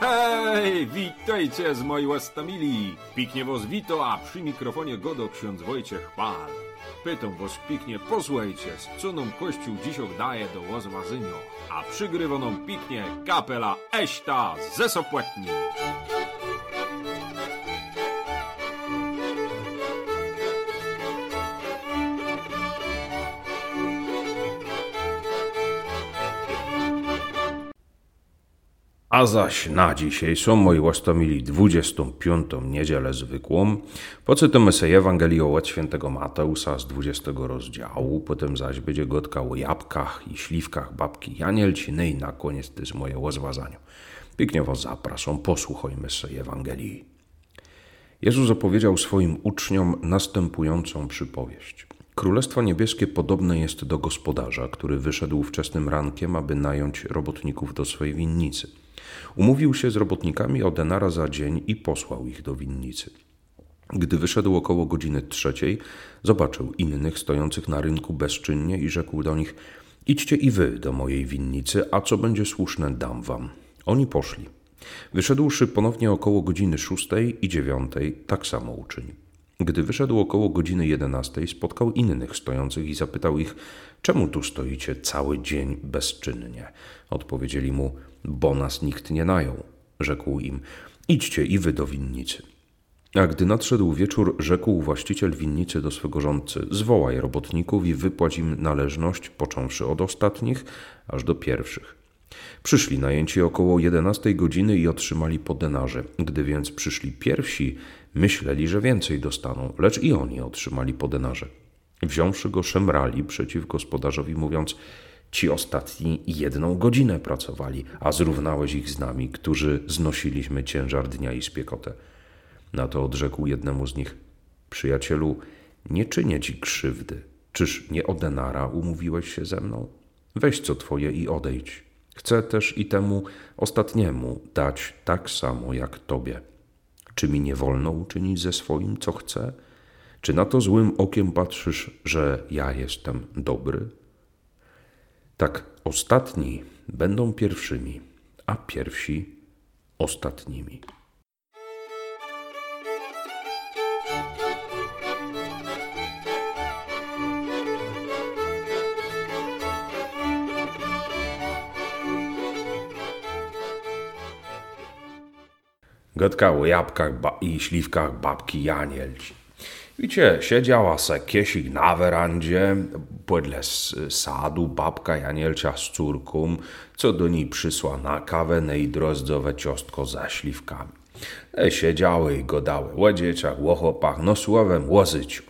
Hej, witajcie z mojej łastamili. Piknie was wito, a przy mikrofonie godo ksiądz Wojciech Pal. Pytam was piknie, posłuchajcie, z co nam Kościół dziś daje do łozwazynio, a przygrywoną piknie kapela Eśta ze Sopłetni. A zaś na dzisiaj są moi łastomili 25. niedzielę zwykłą. Poczytamy sobie Ewangelię od świętego Mateusza z 20 rozdziału, potem zaś będzie gotka o jabłkach i śliwkach babki Janielciny i na koniec to jest moje rozwazanie. Pięknie was zapraszam, posłuchajmy sobie Ewangelii. Jezus opowiedział swoim uczniom następującą przypowieść. Królestwo niebieskie podobne jest do gospodarza, który wyszedł wczesnym rankiem, aby nająć robotników do swojej winnicy – Umówił się z robotnikami o denara za dzień i posłał ich do winnicy. Gdy wyszedł około godziny trzeciej, zobaczył innych stojących na rynku bezczynnie i rzekł do nich: Idźcie i wy do mojej winnicy, a co będzie słuszne, dam wam. Oni poszli. Wyszedłszy ponownie około godziny szóstej i dziewiątej, tak samo uczynił. Gdy wyszedł około godziny jedenastej, spotkał innych stojących i zapytał ich: Czemu tu stoicie cały dzień bezczynnie? Odpowiedzieli mu: bo nas nikt nie najął. Rzekł im, idźcie i wy do winnicy. A gdy nadszedł wieczór, rzekł właściciel winnicy do swego rządcy: Zwołaj robotników i wypłać im należność, począwszy od ostatnich, aż do pierwszych. Przyszli najęci około jedenastej godziny i otrzymali po denarze. Gdy więc przyszli pierwsi, myśleli, że więcej dostaną, lecz i oni otrzymali po denarze. Wziąwszy go, szemrali przeciw gospodarzowi, mówiąc: Ci ostatni jedną godzinę pracowali, a zrównałeś ich z nami, którzy znosiliśmy ciężar dnia i spiekotę. Na to odrzekł jednemu z nich: Przyjacielu, nie czynię ci krzywdy. Czyż nie o denara umówiłeś się ze mną? Weź co twoje i odejdź. Chcę też i temu ostatniemu dać tak samo jak tobie. Czy mi nie wolno uczynić ze swoim, co chcę? Czy na to złym okiem patrzysz, że ja jestem dobry? Tak ostatni będą pierwszymi, a pierwsi ostatnimi. Gadka o jabłkach i śliwkach babki Janielci. Wiecie, siedziała se kiesik na werandzie, podle sadu babka Janielcia z córką, co do niej przysła na kawę nej drozdzowe ciostko ze śliwkami. E, siedziały i godały o dzieciach, o chłopach, no słowem o życiu.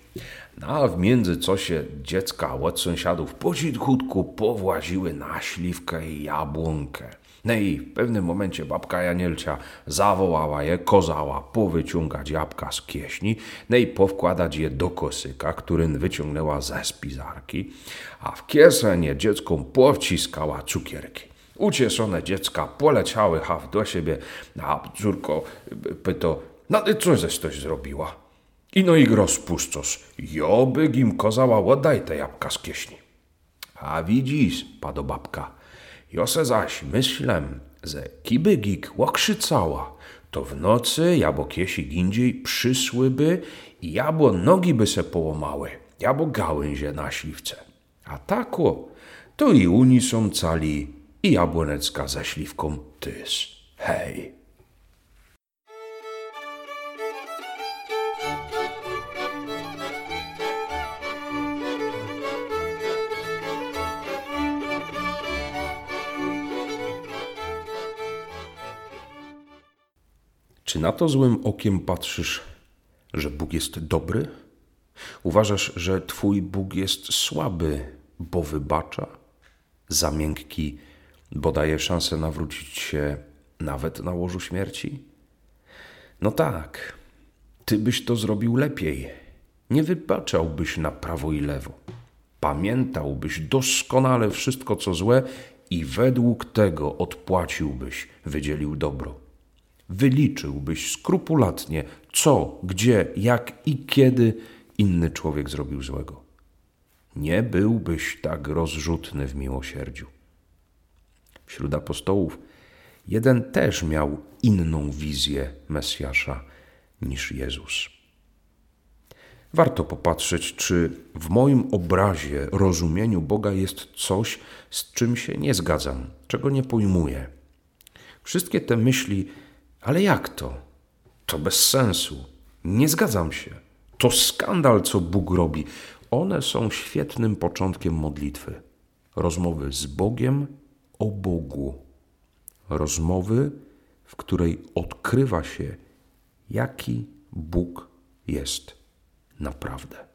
No a w między co się dziecka od sąsiadów po cichutku powłaziły na śliwkę i jabłonkę. No i w pewnym momencie babka Janielcia zawołała je, kozała powyciągać jabłka z kieśni, no i powkładać je do kosyka, którym wyciągnęła ze spizarki, a w kieszenie dziecko powciskała cukierki. Ucieszone dziecka poleciały haw do siebie, a córko pyto, no ty co żeś coś zrobiła? I no i rozpuszczosz, joby gim kozała, oddaj te jabłka z kieśni. A widzisz, padobabka, Jose zaś myślę, że kiby gik łokrzycała, to w nocy jabo kiesi indziej przysłyby i jabło nogi by se połamały, jabo gałęzie na śliwce. A tako, to i uni są cali i jabłonecka ze śliwką tys. Hej! Czy na to złym okiem patrzysz, że Bóg jest dobry? Uważasz, że Twój Bóg jest słaby, bo wybacza, za miękki, bo daje szansę nawrócić się nawet na łożu śmierci? No tak, Ty byś to zrobił lepiej. Nie wybaczałbyś na prawo i lewo. Pamiętałbyś doskonale wszystko, co złe i według tego odpłaciłbyś, wydzielił dobro wyliczyłbyś skrupulatnie, co, gdzie, jak i kiedy inny człowiek zrobił złego. Nie byłbyś tak rozrzutny w miłosierdziu. Wśród apostołów Jeden też miał inną wizję Mesjasza niż Jezus. Warto popatrzeć, czy w moim obrazie, rozumieniu Boga jest coś, z czym się nie zgadzam, czego nie pojmuję. Wszystkie te myśli, ale jak to? To bez sensu. Nie zgadzam się. To skandal, co Bóg robi. One są świetnym początkiem modlitwy. Rozmowy z Bogiem o Bogu. Rozmowy, w której odkrywa się, jaki Bóg jest naprawdę.